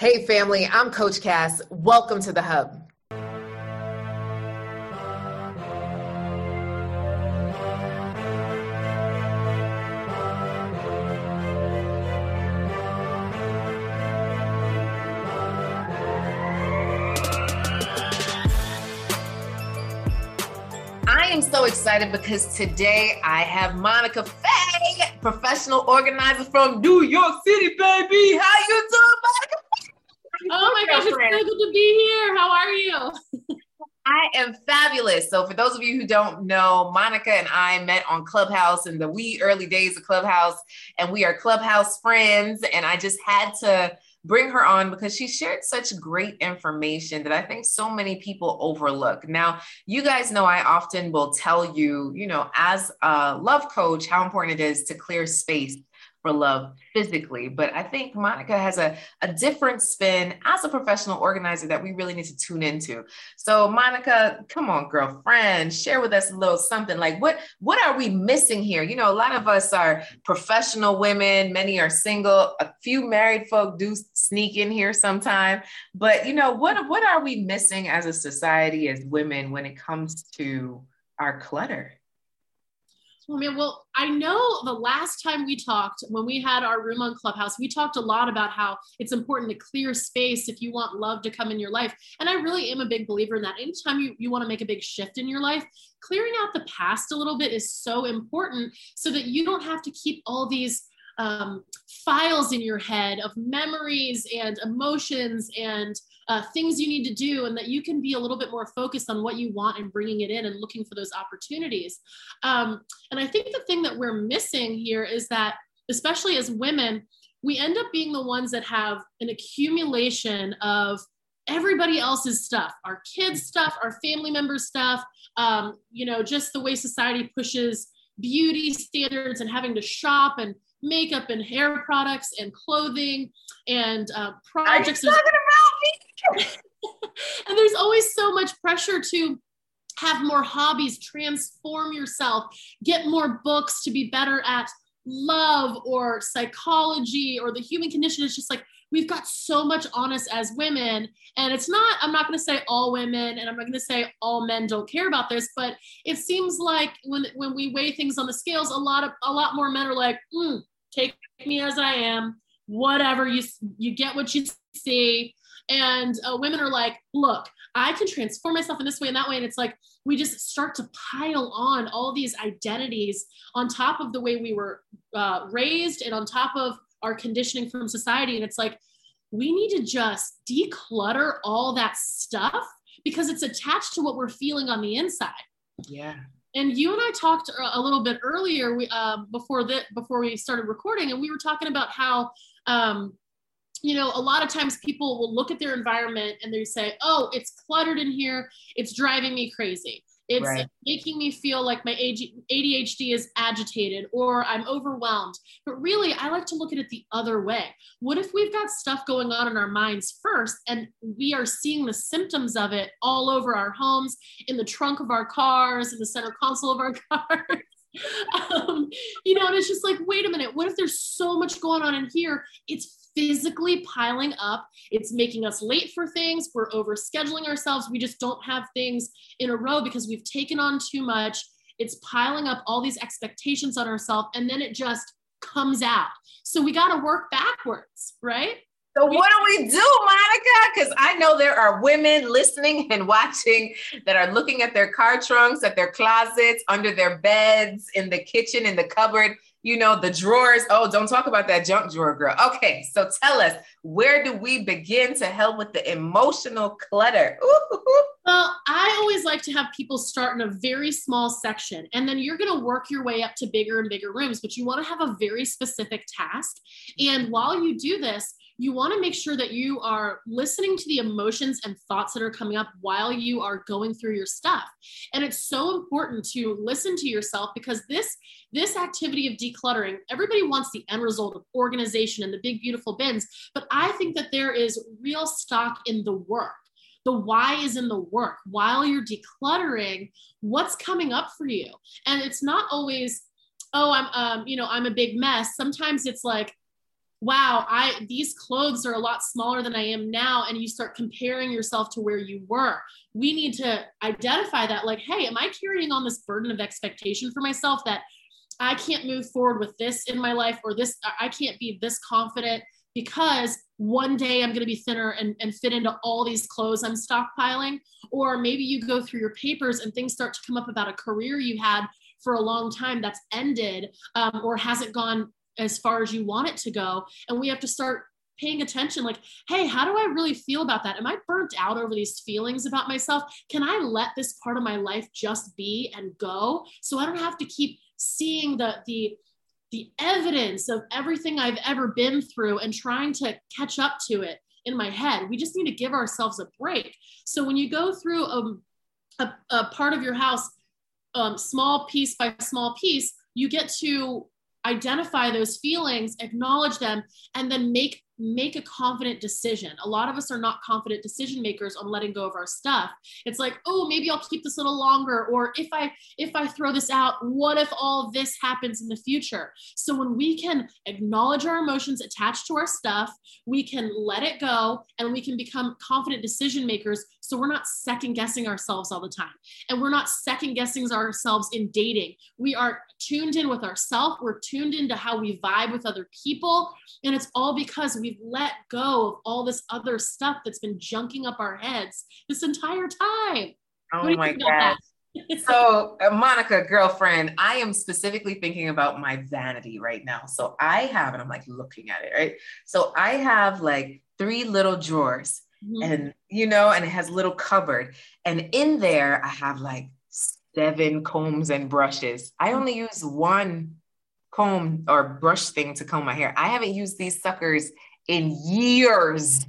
Hey, family, I'm Coach Cass. Welcome to the Hub. I am so excited because today I have Monica Fay, professional organizer from New York City, baby. How you my gosh, it's so good to be here. How are you? I am fabulous. So, for those of you who don't know, Monica and I met on Clubhouse in the wee early days of Clubhouse, and we are Clubhouse friends. And I just had to bring her on because she shared such great information that I think so many people overlook. Now, you guys know I often will tell you, you know, as a love coach, how important it is to clear space for love physically. But I think Monica has a, a different spin as a professional organizer that we really need to tune into. So Monica, come on, girlfriend, share with us a little something like what what are we missing here? You know, a lot of us are professional women, many are single, a few married folk do sneak in here sometime. But you know, what what are we missing as a society as women when it comes to our clutter? I mean, well, I know the last time we talked, when we had our room on Clubhouse, we talked a lot about how it's important to clear space if you want love to come in your life. And I really am a big believer in that. Anytime you, you want to make a big shift in your life, clearing out the past a little bit is so important so that you don't have to keep all these um, files in your head of memories and emotions and uh, things you need to do, and that you can be a little bit more focused on what you want and bringing it in and looking for those opportunities. Um, and I think the thing that we're missing here is that, especially as women, we end up being the ones that have an accumulation of everybody else's stuff our kids stuff our family members stuff um, you know just the way society pushes beauty standards and having to shop and makeup and hair products and clothing and uh, projects. Are you talking about me? and there's always so much pressure to have more hobbies, transform yourself, get more books to be better at love or psychology or the human condition. It's just like we've got so much on us as women and it's not i'm not going to say all women and i'm not going to say all men don't care about this but it seems like when when we weigh things on the scales a lot of a lot more men are like mm, take me as i am whatever you you get what you see. And uh, women are like look i can transform myself in this way and that way and it's like we just start to pile on all these identities on top of the way we were uh, raised and on top of our conditioning from society. And it's like, we need to just declutter all that stuff because it's attached to what we're feeling on the inside. Yeah. And you and I talked a little bit earlier we, uh, before that before we started recording, and we were talking about how um, you know, a lot of times people will look at their environment and they say, "Oh, it's cluttered in here. It's driving me crazy." It's right. making me feel like my ADHD is agitated or I'm overwhelmed. But really, I like to look at it the other way. What if we've got stuff going on in our minds first and we are seeing the symptoms of it all over our homes, in the trunk of our cars, in the center console of our cars? um, you know, and it's just like, wait a minute, what if there's so much going on in here? It's physically piling up. It's making us late for things. We're overscheduling ourselves. We just don't have things in a row because we've taken on too much. It's piling up all these expectations on ourselves, and then it just comes out. So we got to work backwards, right? So what do we do, Monica? Because I know there are women listening and watching that are looking at their car trunks, at their closets, under their beds, in the kitchen, in the cupboard, you know, the drawers. Oh, don't talk about that junk drawer, girl. Okay, so tell us, where do we begin to help with the emotional clutter? Ooh. Well, I always like to have people start in a very small section, and then you're going to work your way up to bigger and bigger rooms, but you want to have a very specific task. And while you do this, you want to make sure that you are listening to the emotions and thoughts that are coming up while you are going through your stuff. And it's so important to listen to yourself because this this activity of decluttering everybody wants the end result of organization and the big beautiful bins but i think that there is real stock in the work. The why is in the work. While you're decluttering what's coming up for you? And it's not always oh i'm um, you know i'm a big mess. Sometimes it's like wow, I these clothes are a lot smaller than I am now. And you start comparing yourself to where you were. We need to identify that, like, hey, am I carrying on this burden of expectation for myself that I can't move forward with this in my life or this, I can't be this confident because one day I'm going to be thinner and, and fit into all these clothes I'm stockpiling. Or maybe you go through your papers and things start to come up about a career you had for a long time that's ended um, or hasn't gone as far as you want it to go. And we have to start paying attention like hey how do i really feel about that am i burnt out over these feelings about myself can i let this part of my life just be and go so i don't have to keep seeing the the the evidence of everything I've ever been through and trying to catch up to it in my head. We just need to give ourselves a break. So when you go through a, a, a part of your house, um, small piece by small piece, you get to identify those feelings, acknowledge them, and then make make a confident decision. A lot of us are not confident decision makers on letting go of our stuff. It's like, oh, maybe I'll keep this a little longer or if I if I throw this out, what if all this happens in the future? So when we can acknowledge our emotions attached to our stuff, we can let it go and we can become confident decision makers so we're not second guessing ourselves all the time. And we're not second guessing ourselves in dating. We are tuned in with ourselves, we're tuned into how we vibe with other people, and it's all because we we've let go of all this other stuff that's been junking up our heads this entire time. Oh my God. so, uh, Monica, girlfriend, I am specifically thinking about my vanity right now. So, I have, and I'm like looking at it, right? So, I have like three little drawers, mm-hmm. and you know, and it has a little cupboard. And in there, I have like seven combs and brushes. I only use one comb or brush thing to comb my hair. I haven't used these suckers in years,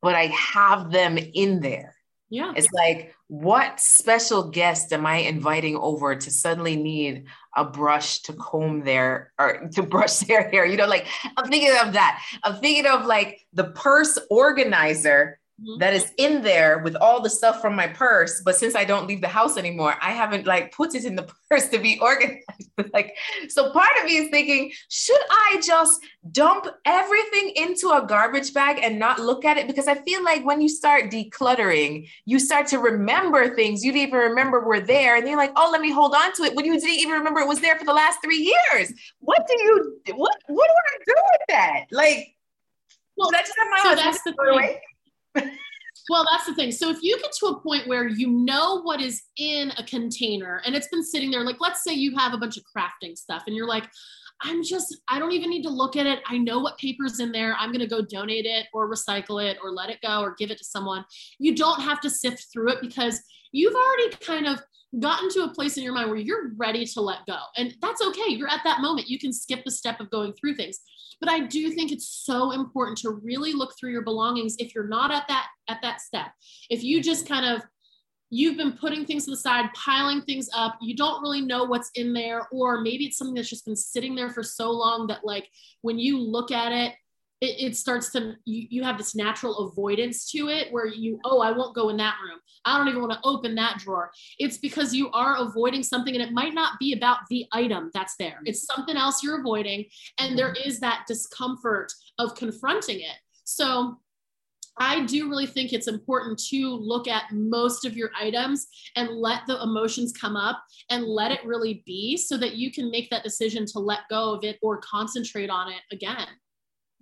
but I have them in there. Yeah. It's like, what special guest am I inviting over to suddenly need a brush to comb their or to brush their hair? You know, like I'm thinking of that. I'm thinking of like the purse organizer mm-hmm. that is in there with all the stuff from my purse. But since I don't leave the house anymore, I haven't like put it in the purse to be organized. like, so part of me is thinking, should I just dump everything into a garbage bag and not look at it? Because I feel like when you start decluttering, you start to remember things you didn't even remember were there. And you're like, oh, let me hold on to it when you didn't even remember it was there for the last three years. What do you, what, what do I do with that? Like, well, that's just my so that's the thing well, that's the thing. So if you get to a point where you know what is in a container and it's been sitting there, like let's say you have a bunch of crafting stuff and you're like, I'm just, I don't even need to look at it. I know what paper's in there. I'm going to go donate it or recycle it or let it go or give it to someone. You don't have to sift through it because you've already kind of gotten to a place in your mind where you're ready to let go. And that's okay. You're at that moment. You can skip the step of going through things. But I do think it's so important to really look through your belongings if you're not at that at that step. If you mm-hmm. just kind of you've been putting things to the side, piling things up, you don't really know what's in there or maybe it's something that's just been sitting there for so long that like when you look at it it, it starts to you, you have this natural avoidance to it where you oh i won't go in that room. I don't even want to open that drawer. It's because you are avoiding something and it might not be about the item that's there. It's something else you're avoiding and there is that discomfort of confronting it. So I do really think it's important to look at most of your items and let the emotions come up and let it really be so that you can make that decision to let go of it or concentrate on it again.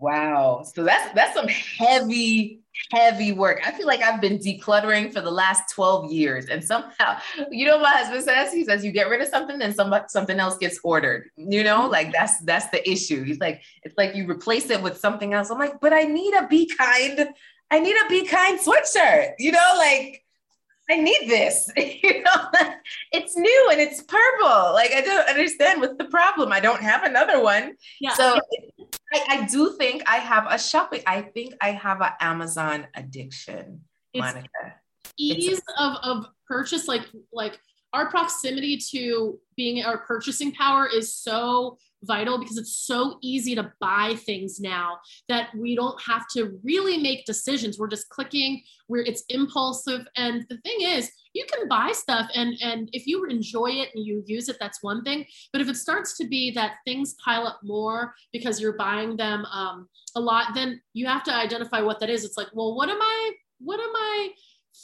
Wow. So that's that's some heavy, heavy work. I feel like I've been decluttering for the last 12 years. And somehow, you know, my husband says, he says, you get rid of something, then some, something else gets ordered. You know, like that's that's the issue. He's like, it's like you replace it with something else. I'm like, but I need a be kind, I need a be kind sweatshirt, you know, like I need this. you know, it's new and it's purple. Like I don't understand what's the problem. I don't have another one. Yeah. So I, I do think I have a shopping. I think I have an Amazon addiction, it's Monica. Ease a- of, of purchase, like like our proximity to being our purchasing power is so vital because it's so easy to buy things now that we don't have to really make decisions. We're just clicking where it's impulsive. And the thing is you can buy stuff and and if you enjoy it and you use it that's one thing. But if it starts to be that things pile up more because you're buying them um, a lot then you have to identify what that is. It's like well what am i what am i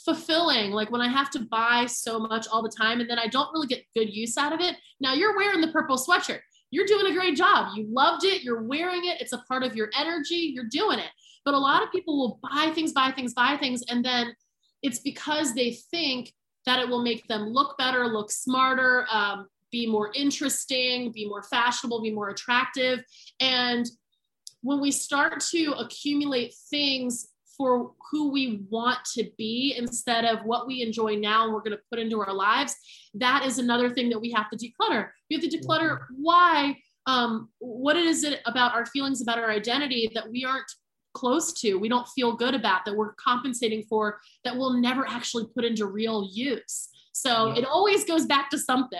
fulfilling? Like when i have to buy so much all the time and then i don't really get good use out of it now you're wearing the purple sweatshirt you're doing a great job. You loved it. You're wearing it. It's a part of your energy. You're doing it. But a lot of people will buy things, buy things, buy things. And then it's because they think that it will make them look better, look smarter, um, be more interesting, be more fashionable, be more attractive. And when we start to accumulate things for who we want to be instead of what we enjoy now and we're going to put into our lives that is another thing that we have to declutter. We have to declutter why um, what is it about our feelings about our identity that we aren't close to. We don't feel good about that we're compensating for that we'll never actually put into real use. So yeah. it always goes back to something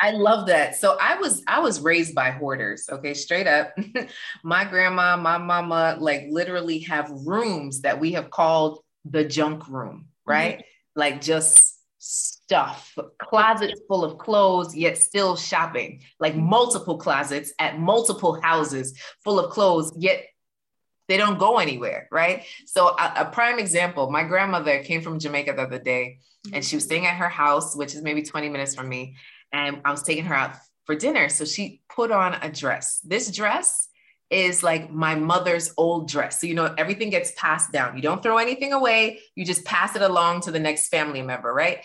I love that. So I was I was raised by hoarders, okay, straight up. my grandma, my mama like literally have rooms that we have called the junk room, right? Mm-hmm. Like just stuff, closets full of clothes, yet still shopping, like multiple closets at multiple houses full of clothes, yet they don't go anywhere, right? So a, a prime example, my grandmother came from Jamaica the other day and she was mm-hmm. staying at her house, which is maybe 20 minutes from me and I was taking her out for dinner. So she put on a dress. This dress is like my mother's old dress. So, you know, everything gets passed down. You don't throw anything away, you just pass it along to the next family member, right?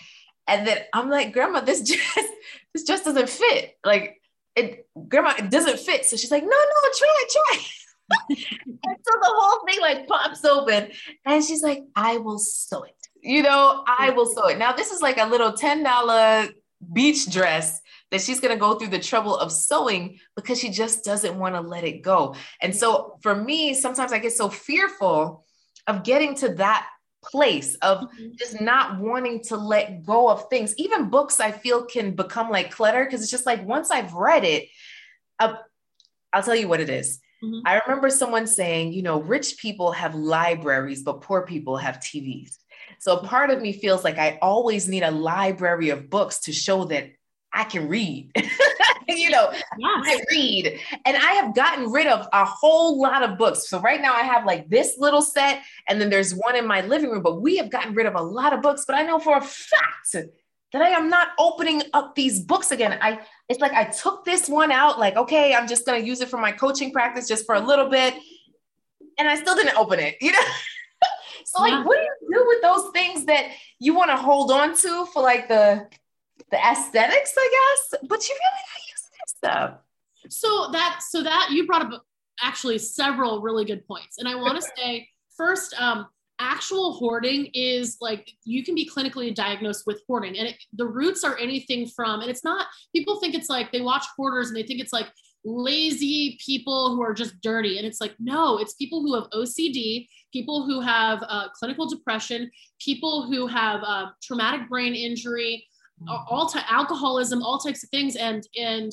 And then I'm like, Grandma, this dress, this dress doesn't fit. Like, it, Grandma, it doesn't fit. So she's like, No, no, try, try. and so the whole thing like pops open, and she's like, I will sew it. You know, I will sew it. Now, this is like a little $10 beach dress that she's going to go through the trouble of sewing because she just doesn't want to let it go. And so for me, sometimes I get so fearful of getting to that place of mm-hmm. just not wanting to let go of things. Even books I feel can become like clutter because it's just like once I've read it, uh, I'll tell you what it is. Mm-hmm. I remember someone saying, you know, rich people have libraries, but poor people have TVs. So part of me feels like I always need a library of books to show that I can read. you know, yes. I read. And I have gotten rid of a whole lot of books. So right now I have like this little set, and then there's one in my living room, but we have gotten rid of a lot of books. But I know for a fact that I am not opening up these books again. I it's like I took this one out, like, okay, I'm just gonna use it for my coaching practice just for a little bit. And I still didn't open it, you know. So like, what do you do with those things that you want to hold on to for like the the aesthetics, I guess, but you really not using this stuff. So that so that you brought up actually several really good points, and I want to say first, um, actual hoarding is like you can be clinically diagnosed with hoarding, and it, the roots are anything from, and it's not. People think it's like they watch hoarders and they think it's like lazy people who are just dirty. And it's like, no, it's people who have OCD, people who have uh, clinical depression, people who have uh, traumatic brain injury, all to alcoholism, all types of things. And, and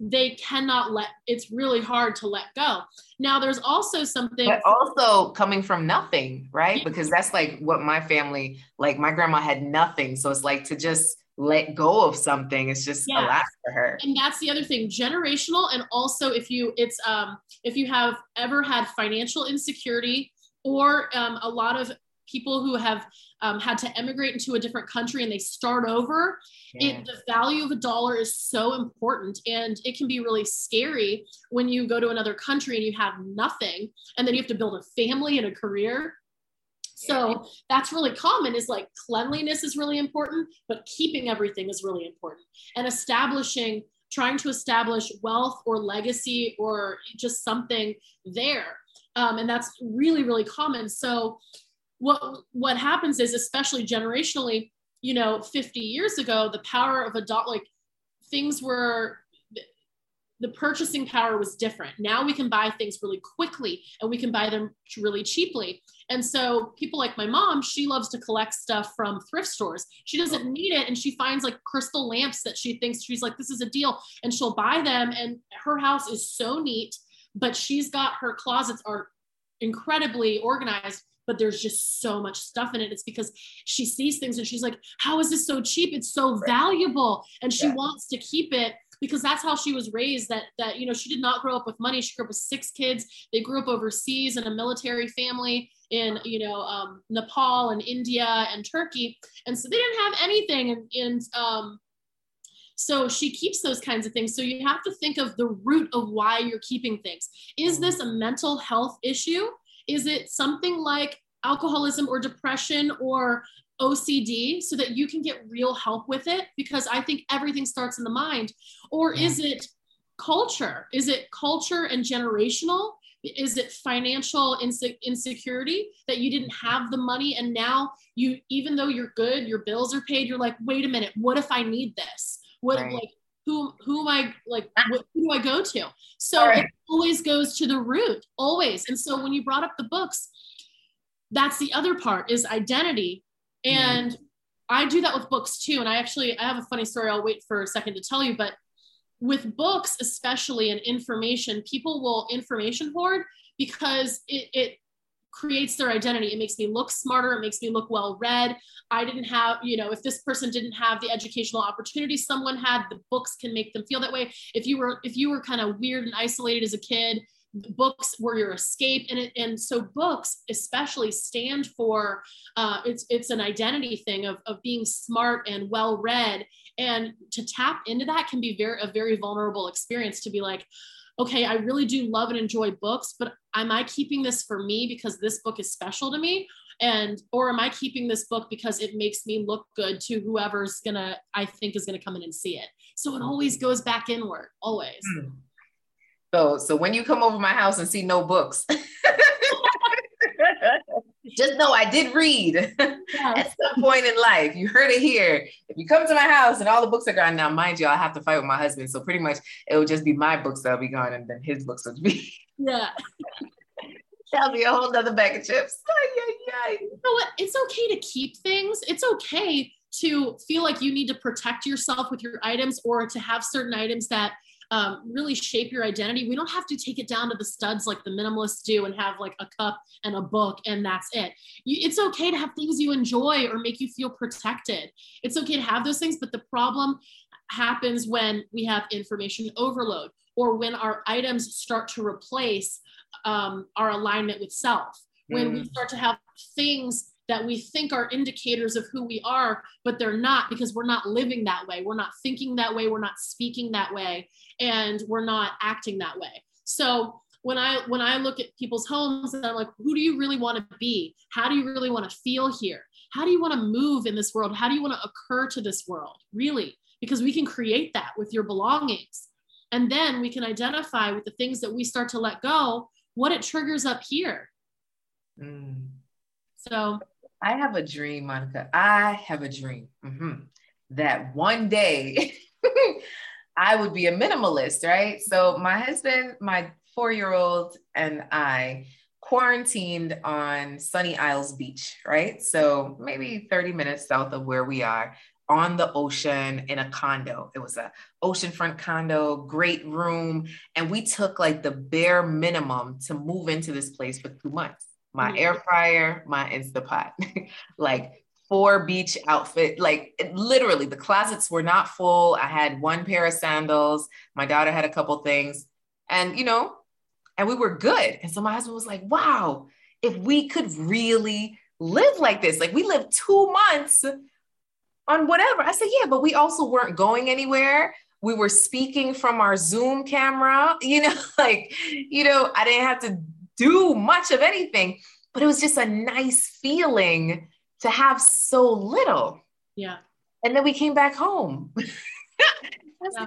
they cannot let, it's really hard to let go. Now there's also something. But also coming from nothing, right? Because that's like what my family, like my grandma had nothing. So it's like to just let go of something it's just yeah. a lot for her and that's the other thing generational and also if you it's um if you have ever had financial insecurity or um, a lot of people who have um, had to emigrate into a different country and they start over yeah. it, the value of a dollar is so important and it can be really scary when you go to another country and you have nothing and then you have to build a family and a career so that's really common is like cleanliness is really important, but keeping everything is really important. And establishing, trying to establish wealth or legacy or just something there. Um, and that's really, really common. So what what happens is, especially generationally, you know, 50 years ago, the power of a dot like things were the purchasing power was different. Now we can buy things really quickly and we can buy them really cheaply. And so people like my mom, she loves to collect stuff from thrift stores. She doesn't oh. need it. And she finds like crystal lamps that she thinks she's like, this is a deal. And she'll buy them. And her house is so neat, but she's got her closets are incredibly organized but there's just so much stuff in it. It's because she sees things and she's like, How is this so cheap? It's so right. valuable. And she yeah. wants to keep it because that's how she was raised that that you know she did not grow up with money. She grew up with six kids. They grew up overseas in a military family in you know um, nepal and india and turkey. And so they didn't have anything. And, and um, so she keeps those kinds of things. So you have to think of the root of why you're keeping things. Is mm-hmm. this a mental health issue? Is it something like alcoholism or depression or OCD so that you can get real help with it because I think everything starts in the mind? Or is it culture? Is it culture and generational? Is it financial inse- insecurity that you didn't have the money and now you, even though you're good, your bills are paid, you're like, wait a minute, what if I need this? What right. like who who am I like what, who do I go to? So right. it always goes to the root, always. And so when you brought up the books, that's the other part is identity. And mm-hmm. I do that with books too. And I actually I have a funny story. I'll wait for a second to tell you, but with books, especially and information, people will information hoard because it, it creates their identity. It makes me look smarter. It makes me look well read. I didn't have, you know, if this person didn't have the educational opportunity someone had, the books can make them feel that way. If you were, if you were kind of weird and isolated as a kid, books were your escape. And it, and so books especially stand for uh, it's it's an identity thing of, of being smart and well read. And to tap into that can be very a very vulnerable experience to be like okay i really do love and enjoy books but am i keeping this for me because this book is special to me? And or am i keeping this book because it makes me look good to whoever's gonna i think is gonna come in and see it? So it always goes back inward always. Mm. So, so when you come over my house and see no books, just know I did read at some point in life. You heard it here. If you come to my house and all the books are gone, now mind you, I have to fight with my husband. So pretty much it will just be my books that'll be gone, and then his books will be. Yeah. That'll be a whole nother bag of chips. You know what? It's okay to keep things. It's okay to feel like you need to protect yourself with your items or to have certain items that um, really shape your identity. We don't have to take it down to the studs like the minimalists do and have like a cup and a book and that's it. You, it's okay to have things you enjoy or make you feel protected. It's okay to have those things, but the problem happens when we have information overload or when our items start to replace um, our alignment with self. When mm. we start to have things that we think are indicators of who we are, but they're not because we're not living that way. We're not thinking that way. We're not speaking that way. And we're not acting that way. So when I when I look at people's homes and I'm like, who do you really want to be? How do you really want to feel here? How do you want to move in this world? How do you want to occur to this world? Really? Because we can create that with your belongings. And then we can identify with the things that we start to let go, what it triggers up here. Mm. So I have a dream, Monica. I have a dream mm-hmm. that one day I would be a minimalist, right? So my husband, my four-year-old, and I quarantined on Sunny Isles Beach, right? So maybe 30 minutes south of where we are on the ocean in a condo. It was a oceanfront condo, great room. And we took like the bare minimum to move into this place for two months my mm-hmm. air fryer, my Instapot, like four beach outfit. Like literally, the closets were not full. I had one pair of sandals. My daughter had a couple things, and you know, and we were good. And so my husband was like, "Wow, if we could really live like this, like we lived two months." On whatever. I said, yeah, but we also weren't going anywhere we were speaking from our Zoom camera, you know, like, you know, I didn't have to do much of anything, but it was just a nice feeling to have so little. Yeah. And then we came back home. yeah.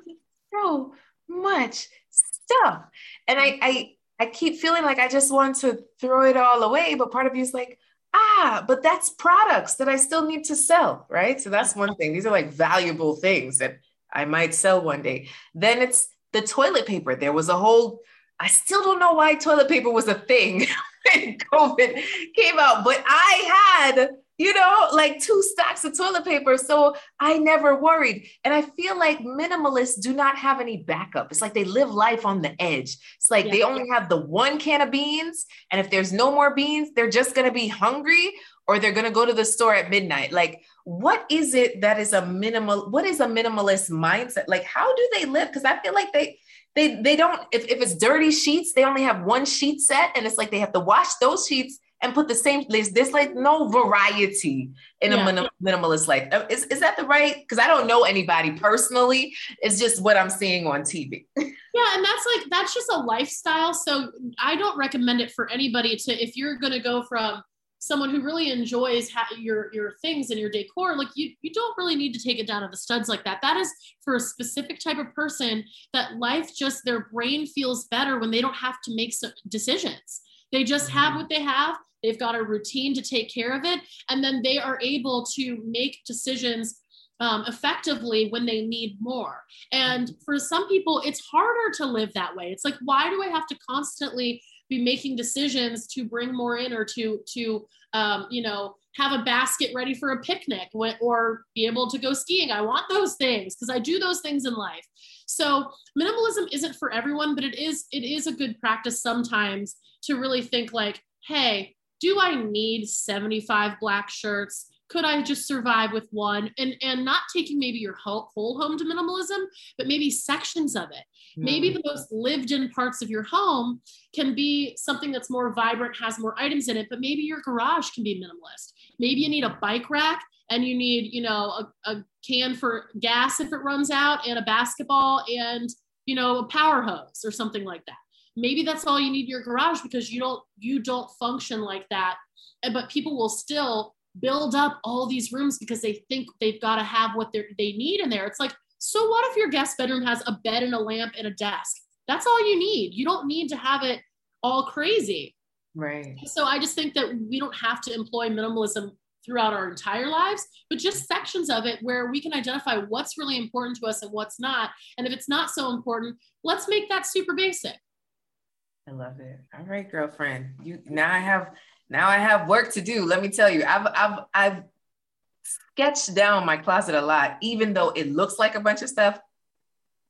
so much stuff. And I, I I keep feeling like I just want to throw it all away, but part of you is like, ah, but that's products that I still need to sell, right? So that's one thing. These are like valuable things that I might sell one day. Then it's the toilet paper. There was a whole I still don't know why toilet paper was a thing when COVID came out, but I had, you know, like two stacks of toilet paper. So I never worried. And I feel like minimalists do not have any backup. It's like they live life on the edge. It's like yeah. they only have the one can of beans. And if there's no more beans, they're just going to be hungry or they're going to go to the store at midnight. Like, what is it that is a minimal, what is a minimalist mindset? Like, how do they live? Because I feel like they, they they don't if, if it's dirty sheets they only have one sheet set and it's like they have to wash those sheets and put the same there's, there's like no variety in yeah. a minim, minimalist life. Uh, is, is that the right because i don't know anybody personally. It's just what i'm seeing on tv yeah and that's like that's just a lifestyle. So i don't recommend it for anybody to if you're going to go from someone who really enjoys ha- your your things and your decor like you you don't really need to take it down to the studs like that that is for a specific type of person that life just their brain feels better when they don't have to make some decisions they just have mm-hmm. what they have they've got a routine to take care of it and then they are able to make decisions um, effectively when they need more. And for some people, it's harder to live that way. It's like, why do I have to constantly be making decisions to bring more in or to to um, you know have a basket ready for a picnic or be able to go skiing. I want those things because i do those things in life. So minimalism isn't for everyone but it is it is a good practice sometimes to really think like hey do i need 75 black shirts could I just survive with one? And and not taking maybe your whole, whole home to minimalism, but maybe sections of it. Mm. Maybe the most lived in parts of your home can be something that's more vibrant, has more items in it, but maybe your garage can be minimalist. Maybe you need a bike rack and you need, you know, a, a can for gas if it runs out and a basketball and, you know, a power hose or something like that. Maybe that's all you need in your garage because you don't you don't function like that. But people will still build up all these rooms because they think they've got to have what they they need in there. It's like, so what if your guest bedroom has a bed and a lamp and a desk? That's all you need. You don't need to have it all crazy. Right. So I just think that we don't have to employ minimalism throughout our entire lives, but just sections of it where we can identify what's really important to us and what's not. And if it's not so important, let's make that super basic. I love it. All right, girlfriend. You now I have now I have work to do. Let me tell you, I've I've I've sketched down my closet a lot, even though it looks like a bunch of stuff.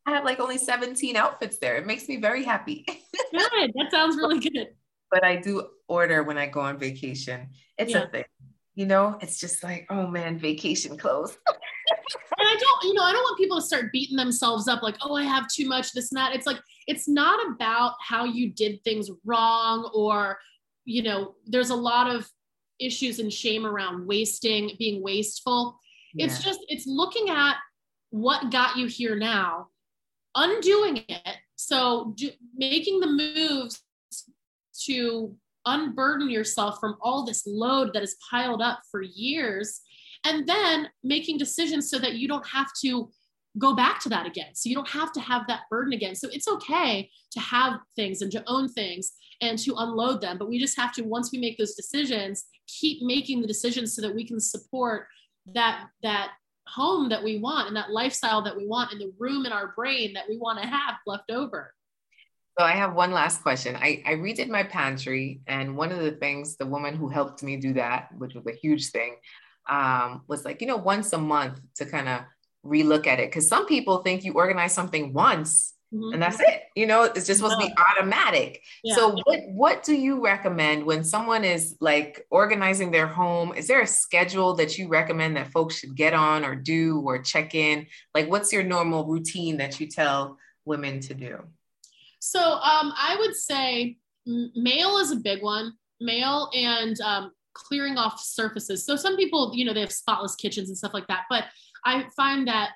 I have like only 17 outfits there. It makes me very happy. good. That sounds really good. But I do order when I go on vacation. It's yeah. a thing. You know, it's just like, oh man, vacation clothes. and I don't, you know, I don't want people to start beating themselves up like, oh, I have too much, this and that. It's like, it's not about how you did things wrong or you know, there's a lot of issues and shame around wasting, being wasteful. Yeah. It's just, it's looking at what got you here now, undoing it. So do, making the moves to unburden yourself from all this load that is piled up for years and then making decisions so that you don't have to go back to that again. So you don't have to have that burden again. So it's okay to have things and to own things and to unload them. But we just have to, once we make those decisions, keep making the decisions so that we can support that that home that we want and that lifestyle that we want and the room in our brain that we want to have left over. So I have one last question. I, I redid my pantry, and one of the things the woman who helped me do that, which was a huge thing, um, was like, you know, once a month to kind of relook at it. Because some people think you organize something once Mm-hmm. and that's it you know it's just supposed to be automatic yeah. so what what do you recommend when someone is like organizing their home is there a schedule that you recommend that folks should get on or do or check in like what's your normal routine that you tell women to do so um, i would say mail is a big one mail and um, clearing off surfaces so some people you know they have spotless kitchens and stuff like that but i find that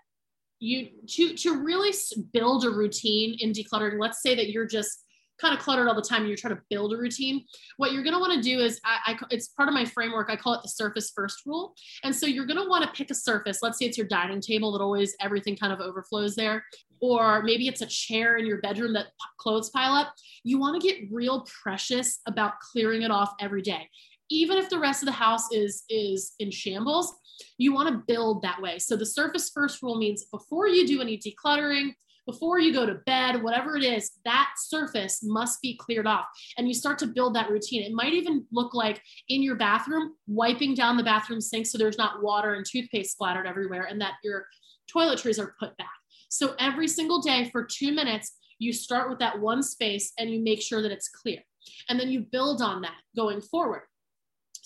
you to to really build a routine in decluttering let's say that you're just kind of cluttered all the time and you're trying to build a routine what you're going to want to do is I, I, it's part of my framework i call it the surface first rule. And so you're going to want to pick a surface let's say it's your dining table that always everything kind of overflows there or maybe it's a chair in your bedroom that clothes pile up. You want to get real precious about clearing it off every day even if the rest of the house is is in shambles you want to build that way. So the surface first rule means before you do any decluttering, before you go to bed, whatever it is, that surface must be cleared off. And you start to build that routine. It might even look like in your bathroom, wiping down the bathroom sink so there's not water and toothpaste splattered everywhere and that your toiletries are put back. So every single day for two minutes, you start with that one space and you make sure that it's clear. And then you build on that going forward.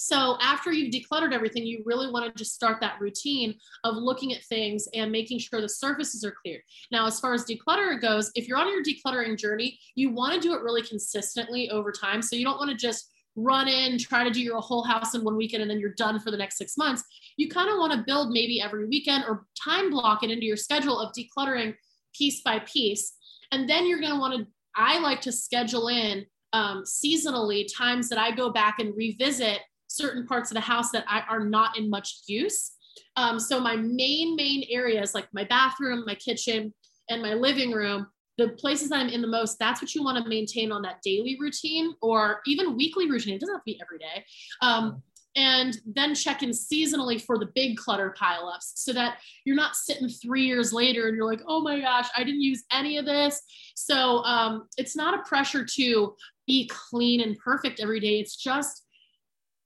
So after you've decluttered everything, you really want to just start that routine of looking at things and making sure the surfaces are clear. Now, as far as declutter goes, if you're on your decluttering journey, you want to do it really consistently over time. So you don't want to just run in, try to do your whole house in one weekend, and then you're done for the next six months. You kind of want to build maybe every weekend or time block it into your schedule of decluttering piece by piece. And then you're going to want to, I like to schedule in um, seasonally times that I go back and revisit certain parts of the house that I, are not in much use. Um, so my main, main areas like my bathroom, my kitchen, and my living room, the places that I'm in the most, that's what you want to maintain on that daily routine or even weekly routine. It doesn't have to be every day. Um, and then check in seasonally for the big clutter pileups so that you're not sitting three years later and you're like, oh my gosh, I didn't use any of this. So um, it's not a pressure to be clean and perfect every day. It's just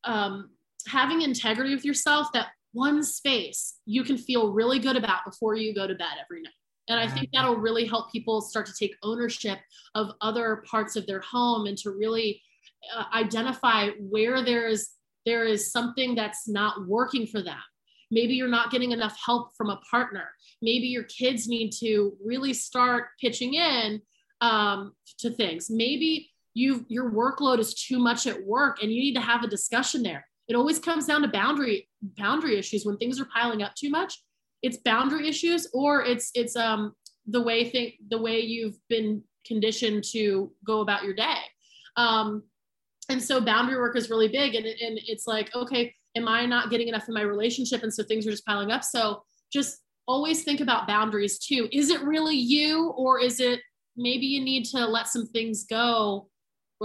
um, having integrity with yourself that one space you can feel really good about before you go to bed every night. And I think that'll really help people start to take ownership of other parts of their home and to really uh, identify where there's there is something that's not working for them. Maybe you're not getting enough help from a partner. Maybe your kids need to really start pitching in um, to things. Maybe you your workload is too much at work and you need to have a discussion there. It always comes down to boundary boundary issues. When things are piling up too much it's boundary issues or it's it's um the way think the way you've been conditioned to go about your day. Um and so boundary work is really big and, and it's like okay am i not getting enough in my relationship? And so things are just piling up. So just always think about boundaries too. Is it really you or is it maybe you need to let some things go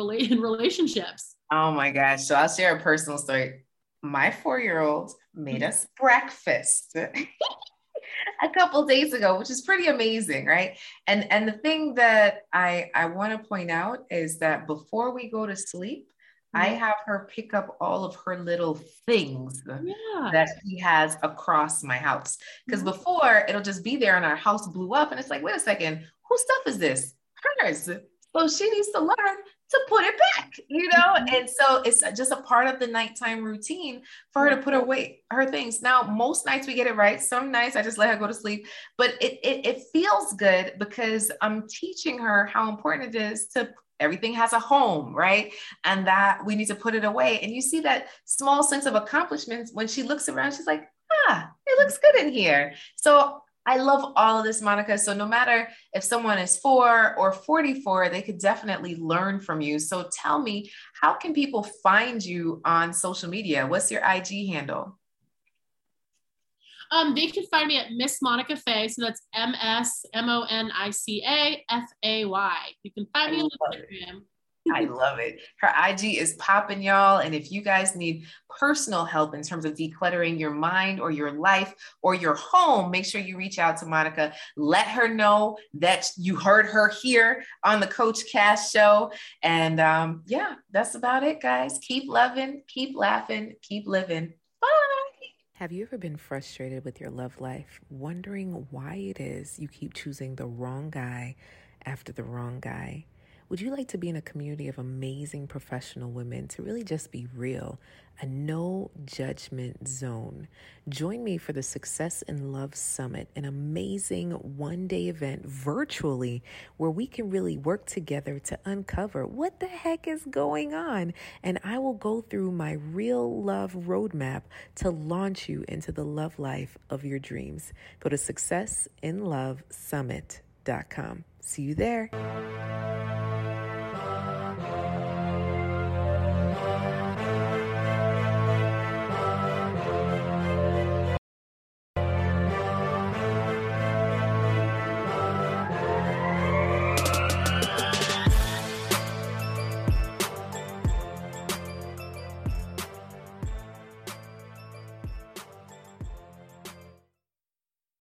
relate in relationships. Oh my gosh. So I'll share a personal story. My four-year-old made mm-hmm. us breakfast a couple days ago, which is pretty amazing, right? And and the thing that I I want to point out is that before we go to sleep, I mm-hmm. have her pick up all of her little things yeah. that she has across my house. Because mm-hmm. before it'll just be there and our house blew up. And it's like, wait a second, whose stuff is this? Hers. So she needs to learn to put it back, you know? Mm-hmm. And so it's just a part of the nighttime routine for her to put away her things. Now, most nights we get it right. Some nights I just let her go to sleep, but it, it, it feels good because I'm teaching her how important it is to everything has a home, right? And that we need to put it away. And you see that small sense of accomplishments when she looks around, she's like, ah, it looks good in here. So I love all of this, Monica. So no matter if someone is four or 44, they could definitely learn from you. So tell me, how can people find you on social media? What's your IG handle? Um, they can find me at Miss Monica Fay. So that's M S M O N I C A F A Y. You can find me on Instagram. I love it. Her IG is popping, y'all. And if you guys need personal help in terms of decluttering your mind or your life or your home, make sure you reach out to Monica. Let her know that you heard her here on the Coach Cass show. And um, yeah, that's about it, guys. Keep loving, keep laughing, keep living. Bye. Have you ever been frustrated with your love life, wondering why it is you keep choosing the wrong guy after the wrong guy? Would you like to be in a community of amazing professional women to really just be real, a no judgment zone? Join me for the Success in Love Summit, an amazing one day event virtually where we can really work together to uncover what the heck is going on. And I will go through my real love roadmap to launch you into the love life of your dreams. Go to successinlovesummit.com. See you there.